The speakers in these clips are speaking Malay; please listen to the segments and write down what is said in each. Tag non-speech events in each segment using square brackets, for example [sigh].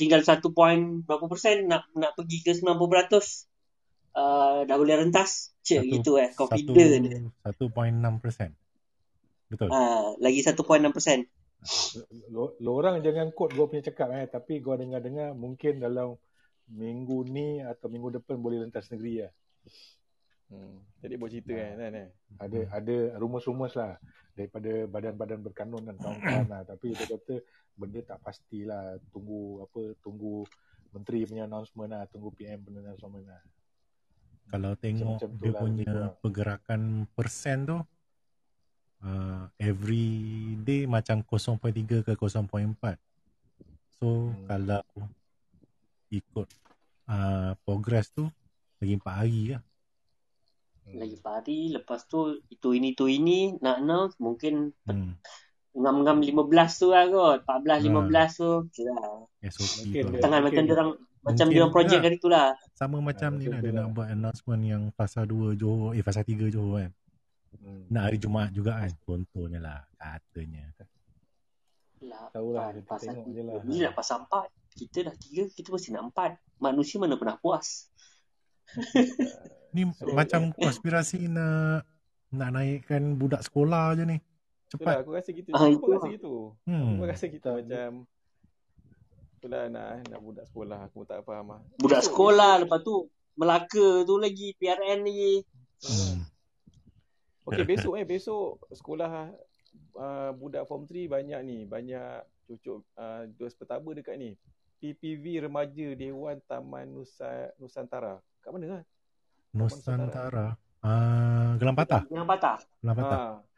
tinggal satu point berapa persen nak nak pergi ke 90%. Uh, dah boleh rentas. Cik Satu- gitu eh. Satu, Confident dia. 1.6%. Betul. Uh, lagi 1.6%. Lo, lo orang jangan quote gua punya cakap eh tapi gua dengar-dengar mungkin dalam minggu ni atau minggu depan boleh lentas negeri lah. Hmm. Jadi buat cerita kan kan eh. Ada ada rumus-rumus lah daripada badan-badan berkanun dan kawan-kawan lah tapi dia kata benda tak pastilah tunggu apa tunggu menteri punya announcement lah tunggu PM punya announcement lah. Kalau tengok Macam-macam dia lah punya kurang. pergerakan persen tu uh, every day macam 0.3 ke 0.4. So Hmm. kalau ikut uh, progress tu lagi 4 hari lah. Lagi 4 hari. Lepas tu itu ini tu ini nak announce mungkin Hmm. Ngam-ngam 15 tu lah kot. 14 15 tu. Okay lah. SOP tu lah. Tangan macam dia orang macam dia orang projek lah. kali tu lah. Sama macam Ah, ni lah tu dia lah. nak buat announcement yang fasa 2 Johor, eh fasa 3 Johor kan. Hmm. Nak hari Jumaat juga kan. Contohnya lah katanya. Lah, Tahulah, Pan, kita pasal tengok je tiga. lah. Ni lah pasal empat. Kita dah tiga, kita mesti nak empat. Manusia mana pernah puas. Ni So, [laughs] macam konspirasi nak nak naikkan budak sekolah je ni. Itulah Cepat. aku rasa gitu. Ah, aku rasa lah. gitu. Hmm. Aku rasa gitu Tak, macam Itulah nak nak budak sekolah aku tak faham lah. Budak sekolah, lepas tu Melaka tu lagi, PRN lagi. Hmm. Okey besok eh besok sekolah uh, budak form 3 banyak ni, banyak cucuk uh, dos pertama dekat ni. PPV Remaja Dewan Taman Nusa Nusantara. Kat mana kan? Nusantara. Ah, Gelang Patah. Yang patah. Gelang Patah. Ha.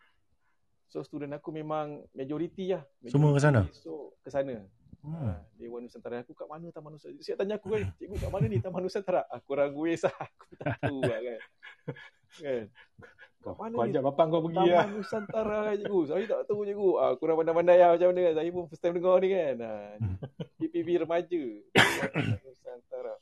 So student aku memang majoriti lah. Semua ke sana? So ke sana. Hmm. Ha, Dewan Nusantara aku kat mana Taman Nusantara? Siap tanya aku kan, cikgu kat mana ni Taman Nusantara? Aku ragu sah. [laughs] Aku tak tahu lah kan. Kan? Kat mana Kau ajak bapak kau pergi Taman lah. Nusantara kan cikgu. Saya tak tahu cikgu. Ah, kurang pandai-pandai lah macam mana kan. Saya pun first time dengar ni kan. Ha, Hmm. PPV remaja. [coughs] Taman Nusantara.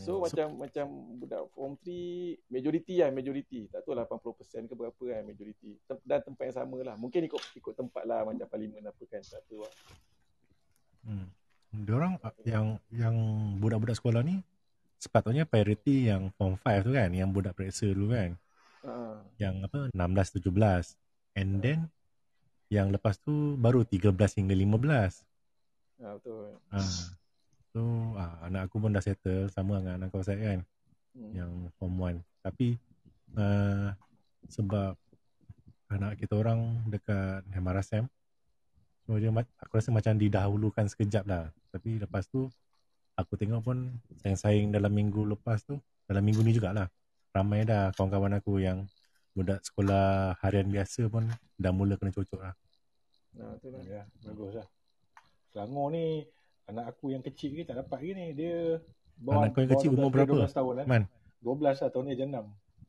So Hmm. macam macam budak form 3 majoriti lah majoriti. Tak tahu lah 80% ke berapa kan majoriti. Tem- Dan tempat yang sama lah. Mungkin ikut ikut tempat lah macam parlimen apa kan. Tak tahu lah. Hmm. Diorang ah, yang yang budak-budak sekolah ni sepatutnya priority yang form 5 tu kan, yang budak periksa dulu kan. Ha. Yang apa 16 17. And then yang lepas tu baru 13 hingga 15. Ha, betul. Ha. So ah, anak aku pun dah settle sama dengan anak kau saya kan. Hmm. yang form 1 tapi uh, sebab anak kita orang dekat MRSM so dia aku rasa macam didahulukan sekejap lah tapi lepas tu aku tengok pun saing-saing dalam minggu lepas tu dalam minggu ni jugalah ramai dah kawan-kawan aku yang budak sekolah harian biasa pun dah mula kena cocok lah Ha, betul lah. Ya, bagus lah. Selangor ni anak aku yang kecil ni tak dapat lagi ni. Dia Anak kau yang kecil umur berapa? 12 tahun eh. Man 12 lah tahun ni aja 6.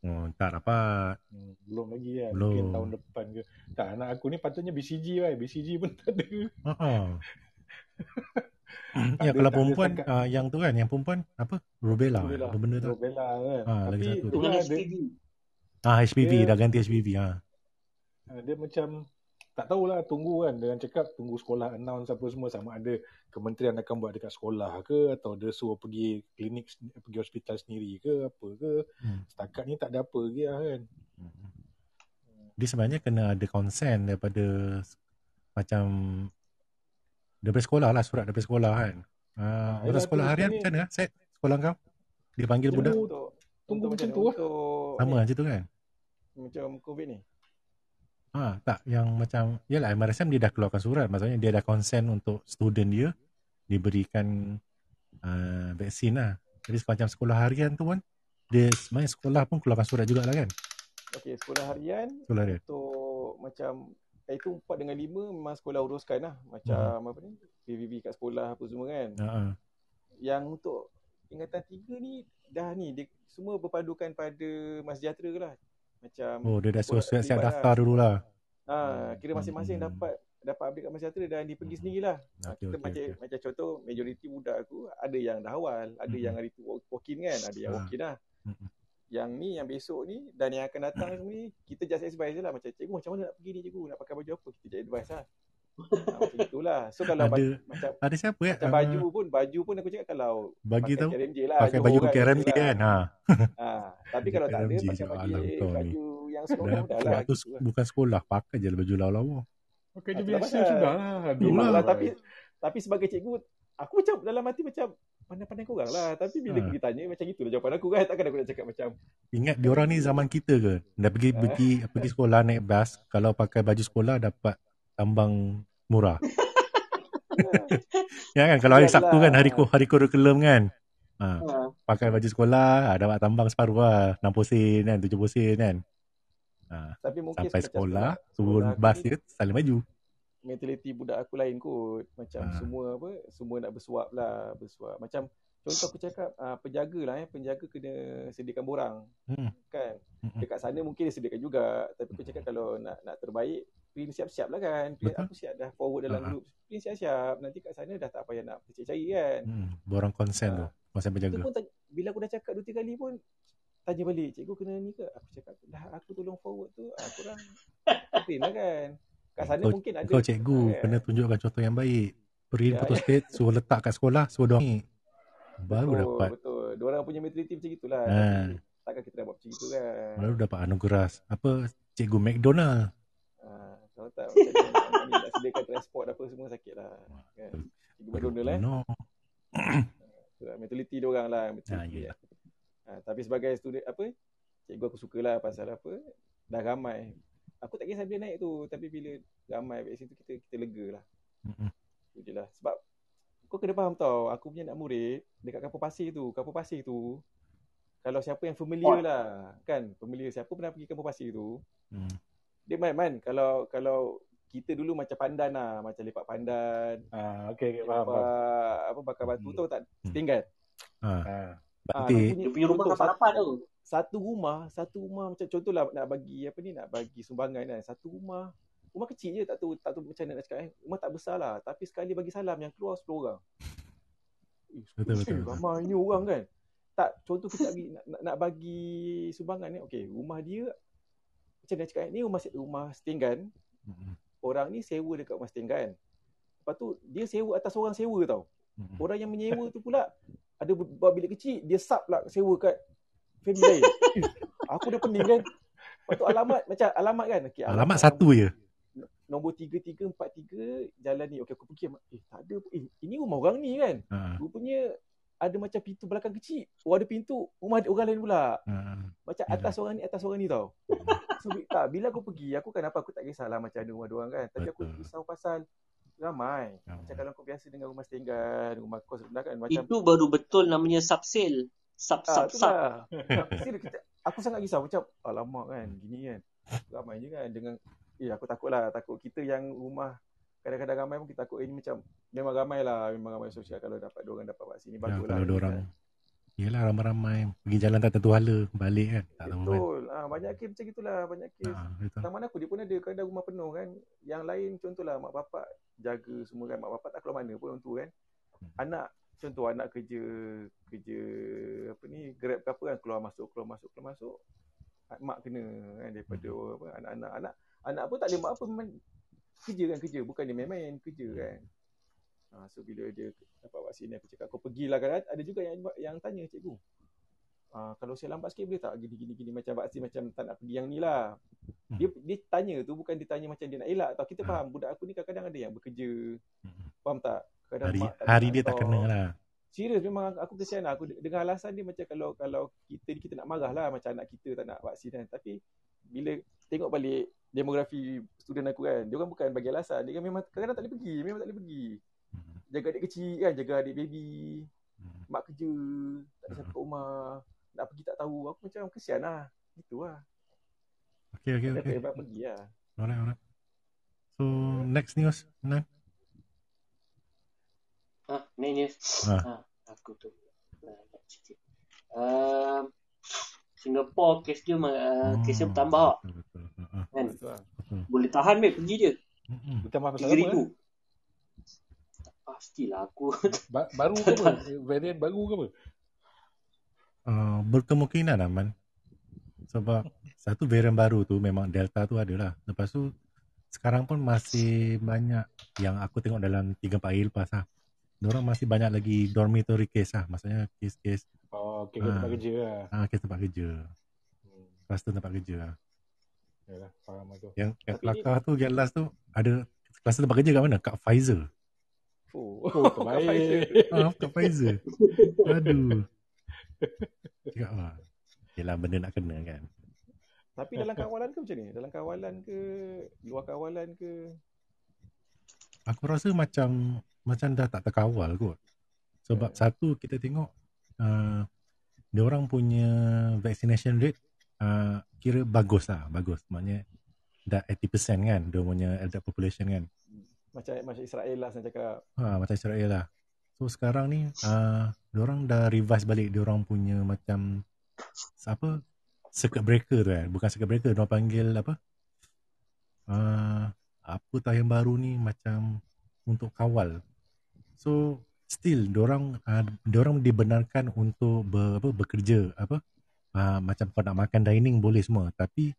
oh, tak dapat Hmm, belum lagi lah. Belum. Mungkin tahun depan ke. Tak, anak aku ni patutnya BCG lah. BCG pun tak ada. uh [laughs] Tak ya kalau perempuan uh, yang tu kan yang perempuan apa rubella, Rubella. apa benda tu Rubella kan. Lagi Tapi satu. tu Dengan lah, dia, HPV. Ah HPV Dia- dah ganti HPV ha. Ah, dia macam tak tahulah tunggu kan dengan cakap tunggu sekolah announce apa semua sama ada kementerian akan buat dekat sekolah ke atau dia suruh pergi klinik pergi hospital sendiri ke apa ke Hmm. setakat ni tak ada apa lagi lah kan Dia sebenarnya kena ada consent daripada macam daripada sekolah lah surat daripada sekolah kan. Ah, yelah, sekolah harian ni- macam mana? Set sekolah kau? Dia panggil Tunggu, budak tunggu untuk macam tu lah. Sama macam tu kan? macam COVID ni. Ha, tak yang macam yalah MRSM dia dah keluarkan surat maksudnya dia dah consent untuk student dia diberikan uh, vaksin lah. Jadi macam sekolah harian tu pun dia sebenarnya sekolah pun keluarkan surat jugalah kan? Okey, sekolah harian Sekolah dia. untuk macam eh, itu 4 dengan 5 memang sekolah uruskan lah. Macam Hmm. apa ni? PVV kat sekolah apa semua kan. Ah. Yang untuk tingkatan 3 ni dah ni dia semua berpadukan pada Massejahtera lah. Macam Oh, dia dah suruh terlibat daftar dulu lah. Ha, kira masing-masing Hmm. dapat dapat update kat Massejahtera dan dia pergi sendirilah. Ha, Okey, kita okey, macam okey. macam contoh majoriti budak aku ada yang dah awal, ada Mhm. yang hari tu walk, walk in kan, ada yang Ha. walk in lah. Mhm. Yang ni yang besok ni dan yang akan datang [coughs] semua ni kita just advise je lah macam cikgu macam mana nak pergi ni cikgu nak pakai baju apa kita just advise lah. Ha, macam itulah. So kalau Ada- baju, macam Ada siapa eh? macam Ah, baju pun baju pun aku cakap kalau bagi pakai tahu. KRMJ lah. Pakai baju kan, KRMJ gitu lah. kan. Ha. Ha, tapi kalau tak ada pakai je, baju alam baju yang seronok Dah, dah lah. gitu lah. bukan sekolah, pakai je lah baju lawa-lawa. Pakai je Ah, biasa sudah lah. Lah tapi tapi sebagai cikgu aku macam dalam hati macam pandai-pandai korang lah tapi bila Ha. ha. ditanya macam itulah jawapan aku kan takkan aku nak cakap macam Ingat diorang ni zaman kita ke? Dah pergi Ah. pergi pergi sekolah naik bas, kalau pakai baju sekolah dapat tambang murah. [laughs] ya kan kalau hari Sabtu lah. kan hari hari kurikulum kan. Ha, Ha. pakai baju sekolah ah, dapat tambang separuh lah 60 sen kan 70 sen kan. Ha, tapi mungkin sampai sekolah turun aku bas dia salin baju. mentaliti budak aku lain kot macam Ha. semua apa semua nak bersuap lah bersuap macam contoh aku cakap uh, penjaga lah eh penjaga kena sediakan borang Hmm. kan Mm-mm. dekat sana mungkin dia sediakan juga tapi aku cakap kalau nak nak terbaik print siap-siap lah kan print Betul. aku siap dah forward dalam Ha. group print siap-siap nanti kat sana dah tak payah nak cari-cari kan Hmm, borang konsen Ha. tu. Konsen Itu penjaga. pun tanya, bila aku dah cakap dua tiga kali pun tanya balik, cikgu kena ni ke? Aku cakap, dah aku tolong forward tu, ah, korang print lah kan. Kat sana Kau- mungkin ada. Kau cikgu kan? kena tunjukkan contoh yang baik. Print Ya, photo ya. state suruh letak kat sekolah, suruh doang ni. Baru betul, dapat Betul, Diorang punya mentality macam itulah. Ha. Tapi takkan kita nak buat macam itu kan. baru dapat anugerah apa cikgu McDonald. Ah, kalau tak nak, nak sediakan transport apa semua sakit lah. Kan? Cikgu McDonald eh. No. Itulah, [coughs] mentality dia orang lah. Mentality Ya, lah. Ha, tapi sebagai student apa, cikgu aku sukalah pasal apa, dah ramai. Aku tak kisah bila naik tu, tapi bila ramai kat situ kita kita lega lah. Itu je lah. Sebab kau kena faham tau, aku punya anak murid dekat Kapur Pasir tu, Kapur Pasir tu, kalau siapa yang familiar Oh. lah, kan, familiar siapa pernah pergi Kapur Pasir tu, Hmm. Dia main man kalau kalau kita dulu macam pandan lah, macam lepak pandan, Ah, okey, okey, faham, faham. apa bakar batu Hmm. tu tak Hmm. setinggan. Ha, Ah. Ah, bantik. Dia punya rumah contoh, rapat-rapat tu. satu rumah, satu rumah macam contohlah nak bagi apa ni nak bagi sumbangan kan. Satu rumah rumah kecil je tak tahu tak tahu macam mana nak cakap eh. Rumah tak besar lah tapi sekali bagi salam yang keluar 10 orang. Eh, [laughs] Betul, betul, ramai ni orang kan. Tak contoh kita nak, nak bagi sumbangan ni okey rumah dia macam nak cakap ni rumah rumah setinggan orang ni sewa dekat rumah setinggan. Lepas tu dia sewa atas orang sewa tau. Orang yang menyewa tu pula ada buat bilik kecil, dia sub lah sewa kat family lain. [laughs] Aku dah pening kan. Lepas tu alamat macam alamat kan. Okay, Alamat satu je. Nombor 3343 jalan ni. Okey aku pergi. Eh tak ada. Eh ini rumah orang ni kan. Ha, Rupanya ada macam pintu belakang kecil. Oh ada pintu. Rumah ada orang lain pula. ha. Macam atas orang ni atas orang ni tau. So bi- tak, bila aku pergi, aku kan apa aku tak kisahlah macam mana rumah diorang kan. Tapi aku Betul. risau pasal ramai. Ramai. Macam kalau kau biasa dengan rumah setinggan, rumah kos rendah kan macam Itu baru betul namanya subsale. Sub, Ah, sub, tu sub. lah. Serius, kita, aku sangat risau macam alamak kan gini kan. Ramai je kan dengan eh aku takut lah takut kita yang rumah kadang-kadang ramai pun kita takut eh, ini macam memang ramai lah memang ramai sosial kalau dapat dua orang dapat vaksin ni Ya, bagus lah. kalau ni dia orang kan. Yelah ramai-ramai Pergi jalan tak tentu hala Balik kan Tak tahu kan Betul. Ah, banyak kes macam gitulah, banyak kes. ha, betul. Taman aku dia pun ada kadang rumah penuh kan. Yang lain contohlah mak bapak jaga semua kan. Mak bapak tak keluar mana pun orang tu kan. Hmm. Anak contoh anak kerja kerja apa ni grab ke apa kan keluar masuk keluar masuk keluar masuk mak kena kan daripada Hmm. apa anak-anak anak anak pun tak boleh buat apa kerja kan kerja. Bukan dia main-main kerja kan. Ha, so bila dia dapat vaksin aku cakap kau pergilah kan. Ada juga yang yang tanya cikgu ah kalau saya lambat sikit boleh tak gini gini gini macam vaksin macam tak nak pergi yang ni lah? Hmm. dia dia tanya tu bukan dia tanya macam dia nak elak tau. Kita Ha. faham budak aku ni kadang-kadang ada yang bekerja. Faham tak? Kadang Hari, mak tak hari dia tak hantar. kena lah. Serius memang aku kesian lah. Aku dengan alasan dia macam kalau kalau kita kita nak marah lah macam anak kita tak nak vaksin kan. Tapi bila tengok balik demografi student aku kan, dia orang bukan bagi alasan. Dia kan memang kadang-kadang tak boleh pergi, memang tak boleh pergi. Mm-mm. Jaga adik kecil kan, jaga adik baby, Mm-mm. mak kerja, tak ada siapa kat rumah, nak pergi tak tahu. Aku macam kesian lah. Gitu lah. Okay okay Dia okay tak pergi lah. Alright alright So next news Nan Ha, ni ni. Ha. Ha, aku tu. Ha, nak. Um, Singapore kes dia uh, kes dia bertambah. Kan? Betul lah. Boleh tahan babe pergi dia. Mm-mm. Ditambah pasal apa? eh? 3000. Pastilah aku. [laughs] Ba- baru ke apa? Varian baru ke apa? Uh, berkemungkinan Aman Sebab Satu varian baru tu Memang Delta tu ada lah Lepas tu sekarang pun masih banyak yang aku tengok dalam 3-4 hari lepas lah. Diorang masih banyak lagi dormitory case lah. Maksudnya case-case Oh, okay, kau Ah. tempat kerja lah. ah, case tempat kerja. Hmm. Kluster tempat kerja lah. Yalah, faham aku. Yang, yang kelakar tu, yang last tu ada kluster tempat kerja kat mana? Kat Pfizer. Oh, Oh, [laughs] terbaik. Ah, kat Pfizer. Aduh. Cakap lah. Yelah benda nak kena kan. Tapi dalam kawalan ke macam ni? Dalam kawalan ke luar kawalan ke? Aku rasa macam macam dah tak terkawal kot. Sebab Hmm. satu kita tengok uh, dia orang punya vaccination rate uh, kira bagus lah, bagus. Maknanya dah 80% kan dia punya adult population kan. Macam macam Israel lah saya cakap. Ha, macam Israel lah. So sekarang ni uh, dia orang dah revise balik dia orang punya macam apa circuit breaker tu kan. Bukan circuit breaker, dia panggil apa? Uh, apa tau yang baru ni macam untuk kawal. So still diorang uh, diorang dibenarkan untuk ber, apa bekerja apa uh, macam kau nak makan dining boleh semua. Tapi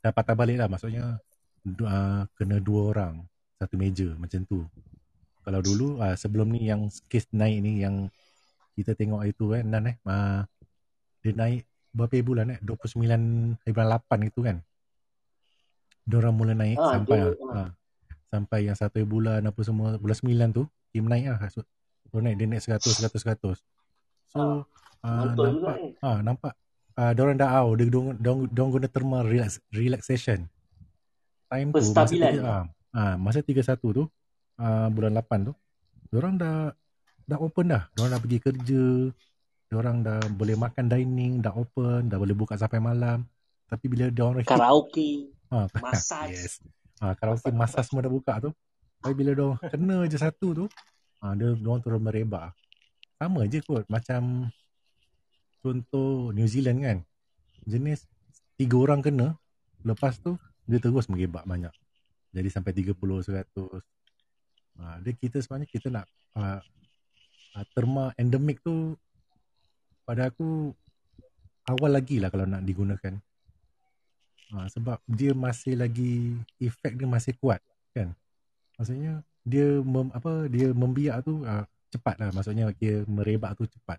dah patah balik lah. Maksudnya uh, kena dua orang satu meja macam tu. Kalau dulu uh, sebelum ni yang kes naik ni yang kita tengok itu kan Nan eh uh, dia naik berapa bulan eh 29 hari bulan 8 itu kan? Diorang mula naik Ah, sampai dia- ah, ah, sampai yang satu bulan apa semua bulan 9 tu dia naik lah so naik dia naik 100 100 100 so ah, Mantul juga nampak ni. ah nampak ah diorang dah out dia diorang, diorang, diorang guna terma relax, relaxation time tu masa tiga, ah, ah, masa 31 tu ah, bulan 8 tu diorang dah dah open dah diorang dah pergi kerja diorang dah boleh makan dining dah open dah boleh buka sampai malam tapi bila diorang hit Karaoke. Ha, [laughs] Massage. yes. Ha, karaoke massage semua dah buka tu. Tapi bila dia kena je satu tu, ha, dia orang terus merebak. Sama je kot macam contoh New Zealand kan. Jenis tiga orang kena, lepas tu dia terus merebak banyak. Jadi sampai 30 100. Ha, dia kita sebenarnya kita nak ha, ha, terma endemik tu pada aku awal lagi lah kalau nak digunakan. Ha, sebab dia masih lagi efek dia masih kuat kan. Maksudnya dia mem, apa dia membiak tu uh, cepat lah maksudnya dia merebak tu cepat.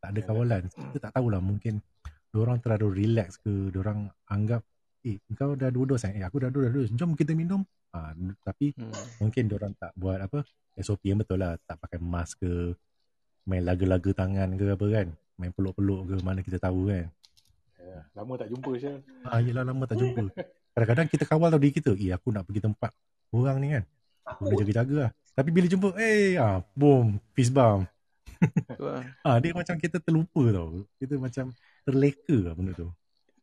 Tak ada Ya, kawalan. Kita tak tahulah mungkin orang terlalu relax ke orang anggap eh kau dah dua dos eh aku dah dua dos jom kita minum ha, tapi Hmm. mungkin orang tak buat apa SOP yang betul lah tak pakai mask ke main laga-laga tangan ke apa kan main peluk-peluk ke mana kita tahu kan Ya, lama tak jumpa Syah. Ah, yelah lama tak jumpa. Kadang-kadang kita kawal tau diri kita. Eh, aku nak pergi tempat orang ni kan. Aku dah jaga-jaga lah. Tapi bila jumpa, eh, ah, boom, fist bump. Lah. [laughs] Ah, dia macam kita terlupa tau. Kita macam terleka lah benda tu.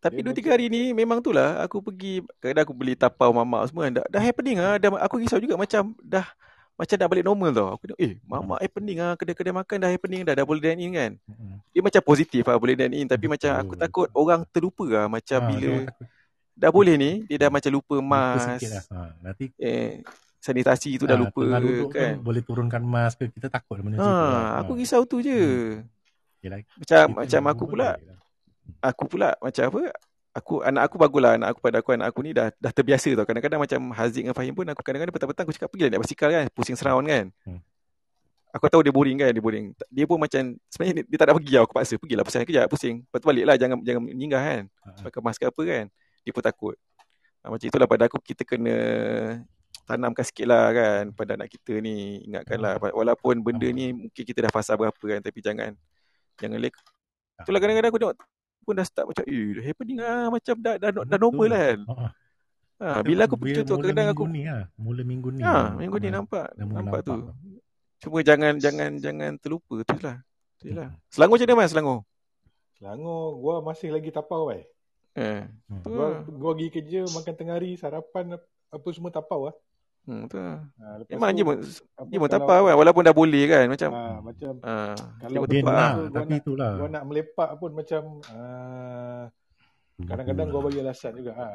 Tapi Dia dua tiga hari ni memang tu lah aku pergi kadang aku beli tapau mamak semua dah, dah happening ah dah aku risau juga macam dah macam dah balik normal tau. Aku tengok eh mamak happening ah kedai-kedai makan dah happening dah dah boleh dine in kan. Mm-mm. Dia macam positif ah boleh dine in tapi Betul. macam aku takut orang terlupa ah macam dia bila takut dah boleh ni dia dah macam lupa lupa mask. sikit lah. Ah, nanti Eh sanitasi tu dah ah, lupa duduk kan. pun boleh turunkan mask ke. Kita takut benda macam tu lah. Ha, aku risau tu je. Yelah, Macam macam aku pula lah. aku pula macam apa aku anak aku baguslah anak aku pada aku anak aku ni dah dah terbiasa tau kadang-kadang macam Haziq dengan Fahim pun aku kadang-kadang petang-petang aku cakap pergi lah naik basikal kan pusing seround kan Hmm. aku tahu dia boring kan dia boring dia pun macam sebenarnya dia, dia tak nak pergi tau aku paksa pergilah pusing kejap pusing lepas tu balik lah jangan jangan meninggal kan Ah, ah. pakai mask ke apa kan dia pun takut ha, macam itulah pada aku kita kena tanamkan sikit lah kan pada anak kita ni ingatkanlah walaupun benda ni mungkin kita dah fasa berapa kan tapi jangan jangan lek Ah. Itulah kadang-kadang aku tengok pun dah start macam eh dah happening lah macam dah dah, dah normal kan. Ah, ah. Ha, bila aku pergi tu kadang aku ni lah. Mula minggu ni. ha minggu ni Ah, nampak dah mula nampak tu. nampak. Cuma jangan jangan jangan terlupa tu lah. Tu lah. Hmm. Selangor macam mana mas Selangor? Selangor, gua masih lagi tapau eh. Eh. Hmm. Tu Gua, lah. gua pergi kerja, makan tengah hari, sarapan, apa semua tapau lah. Hmm, tu lah. Ha, Memang tu, je pun apa, dia pun tapau kan walaupun dah boleh kan macam Ha, macam ha kalau dia nak, lah. Gua tapi nak- itulah. gua nak melepak pun macam uh, kadang-kadang gua bagi alasan juga. Ha.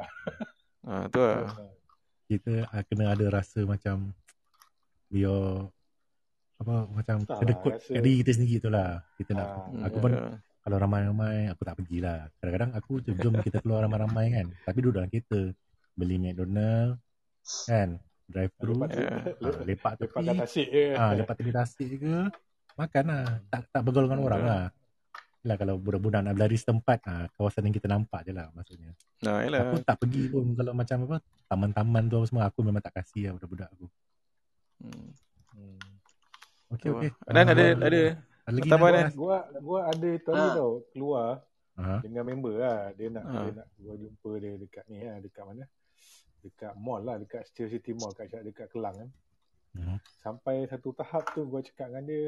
Ha tu lah. [laughs] kita uh, kena ada rasa macam biar apa macam Tak lah, kedekut rasa- kat diri kita sendiri tu lah kita nak Ah, aku ya, pun ya. kalau ramai-ramai aku tak pergilah kadang-kadang aku jom [laughs] kita keluar ramai-ramai kan tapi duduk dalam kereta beli McDonald kan drive thru ha, lepak tepi kat tasik je. ah lepak tepi tasik ke makan lah tak tak bergaul dengan orang Ya. lah lah kalau budak-budak nak berlari setempat ah kawasan yang kita nampak je lah maksudnya Nah, aku yalah. tak pergi pun kalau macam apa taman-taman tu apa semua aku memang tak kasih lah budak-budak aku Hmm. Hmm. okey okey Dan Ah, ada ada ada lagi Tambahan? Gua gua ada tadi Ah. tau keluar Ah, dengan member lah. Dia nak Ah. dia nak gua jumpa dia dekat ni lah, dekat mana? Dekat mall lah, dekat Steel City Mall kat dekat Kelang kan. mhm. Sampai satu tahap tu gua cakap dengan dia,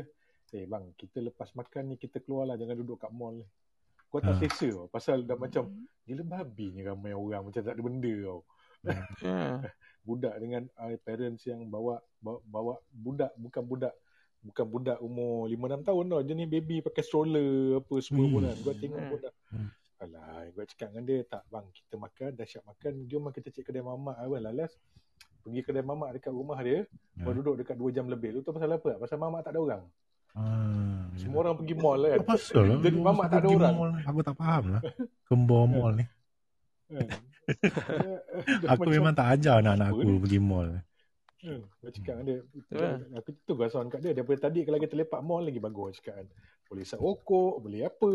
"Eh bang, kita lepas makan ni kita keluar lah, jangan duduk kat mall ni." Gua tak Ah. selesa tau pasal dah macam gila babi ni ramai orang macam tak ada benda tau. [laughs] Ya. Budak dengan uh, parents yang bawa, bawa bawa budak bukan budak bukan budak umur 5 6 tahun tau. Jenis baby pakai stroller apa semua Wih. pun kan. Gua tengok Hmm. pun dah Hmm. Alah, gua cakap dengan dia, tak bang, kita makan, dah siap makan, jom lah kita cek kedai mamak awal lah last. Pergi kedai mamak dekat rumah dia, Ya. gua duduk dekat 2 jam lebih. Lu tahu pasal apa? Pasal mamak tak ada orang. Ah, Semua orang pergi mall kan. Apa pasal lah? Jadi Lu mamak tak ada orang. mall, Aku tak faham lah. Kembor mall ni. [laughs] Dah Aku macam- memang tak ajar anak-anak aku ni? pergi mall. Hmm, gua cakap dengan dia, Betul. aku tu gasan kat dia, daripada tadi kalau kita lepak mall lagi bagus cakap kan. Boleh isap rokok, boleh apa.